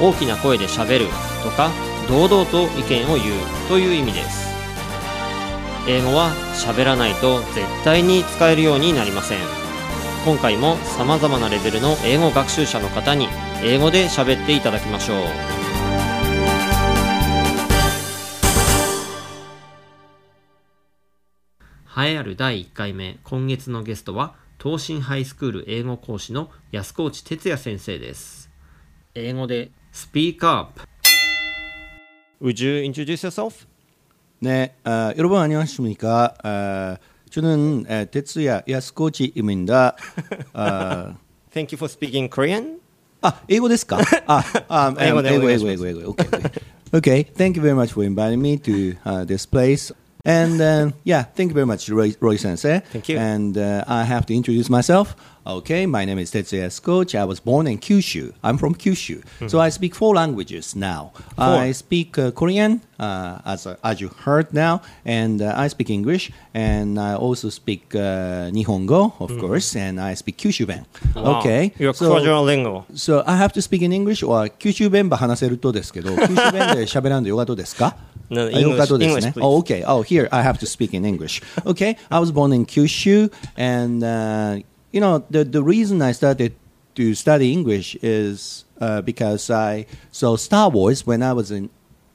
大きな声でしゃべるとか堂々と意見を言うという意味です。英語は喋らないと絶対に使えるようになりません。今回も様々なレベルの英語学習者の方に英語で喋っていただきましょう。栄えある第1回目今月のゲストは東進ハイスクール英語講師の安河内哲也先生です。英語で Speak up Would you introduce yourself? 네, 어, 여러분 안녕하십니까? 어, 저는 에, tetsuya 야스코치입니다. 어, Thank you for speaking Korean 아,英語ですか? 아, 아, 英語でお願いします。英語、英語、英語. Okay, okay. okay, thank you very much for inviting me to uh, this place. And uh, yeah, thank you very much, Roy, Roy Sensei. Thank you. And uh, I have to introduce myself. Okay, my name is Tetsuya Yasukochi. I was born in Kyushu. I'm from Kyushu. Mm. So I speak four languages now. Four. I speak uh, Korean, uh, as, as you heard now, and uh, I speak English, and I also speak uh, Nihongo, of mm. course, and I speak Kyushu Ben. Wow. Okay. You're so, lingual. So I have to speak in English or Kyushu Ben ば話せるとですけど、Kyushu Ben で喋らんでよかとですか No, あよかとです English, ね please.。 Oh, okay. Oh, here I have to speak in English. Okay. I was born in Kyushu, and uh, you know the the reason I started to study English is uh, because I saw Star Wars when I was in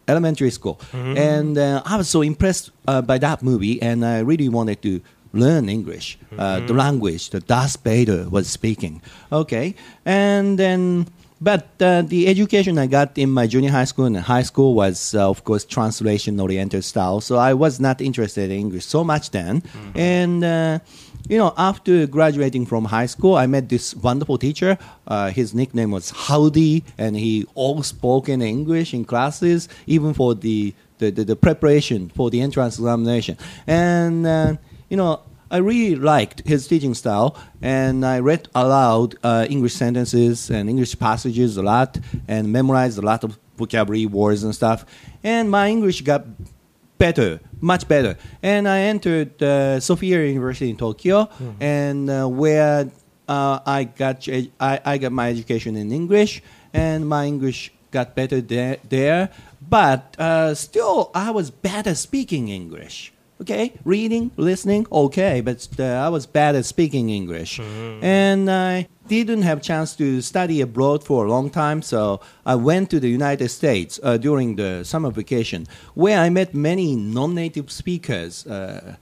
elementary school, and uh, I was so impressed uh, by that movie, and I really wanted to learn English, uh, the language that Darth Vader was speaking. Okay, and then. But uh, the education I got in my junior high school and high school was, uh, of course, translation oriented style. So I was not interested in English so much then. And, uh, you know, after graduating from high school, I met this wonderful teacher. Uh, his nickname was Howdy, and he all spoke in English in classes, even for the, the, the, the preparation for the entrance examination. And, uh, you know, I really liked his teaching style, and I read aloud uh, English sentences and English passages a lot, and memorized a lot of vocabulary words and stuff. And my English got better, much better. And I entered uh, Sophia University in Tokyo, and uh, where uh, I got I, I got my education in English, and my English got better there. there. But uh, still, I was bad at speaking English. Okay, reading, listening, okay, but uh, I was bad at speaking English, and I didn't have chance to study abroad for a long time. So I went to the United States uh, during the summer vacation, where I met many non-native speakers uh,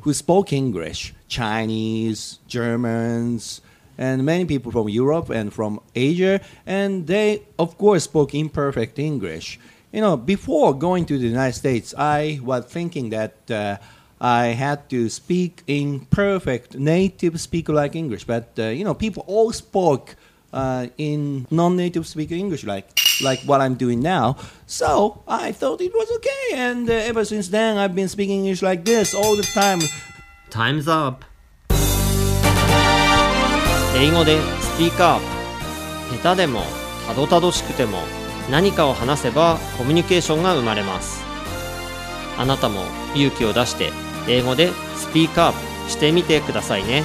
who spoke English, Chinese, Germans, and many people from Europe and from Asia, and they, of course, spoke imperfect English You know, before going to the United States, I was thinking that uh, I had to speak in perfect native speaker like English, but uh, you know, people all spoke uh, in non-native speaker English like like what I'm doing now. So I thought it was okay, and uh, ever since then, I've been speaking English like this all the time. Time's up 英語でスピーカー下手でもたどたどしくても 何かを話せばコミュニケーションが生まれます。あなたも勇気を出して英語でスピーカーしてみてくださいね。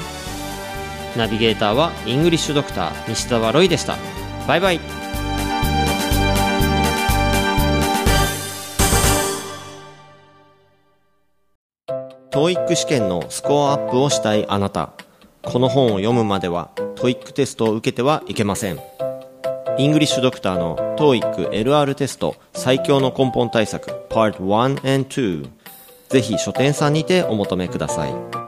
ナビゲーターはイングリッシュドクター西澤ロイでした。バイバイ。TOEIC 試験のスコアアップをしたいあなた。この本を読むまでは TOEIC テストを受けてはいけません。イングリッシュドクターの TOEIC LR テスト最強の根本対策 Part 1 and 2ぜひ書店さんにてお求めください。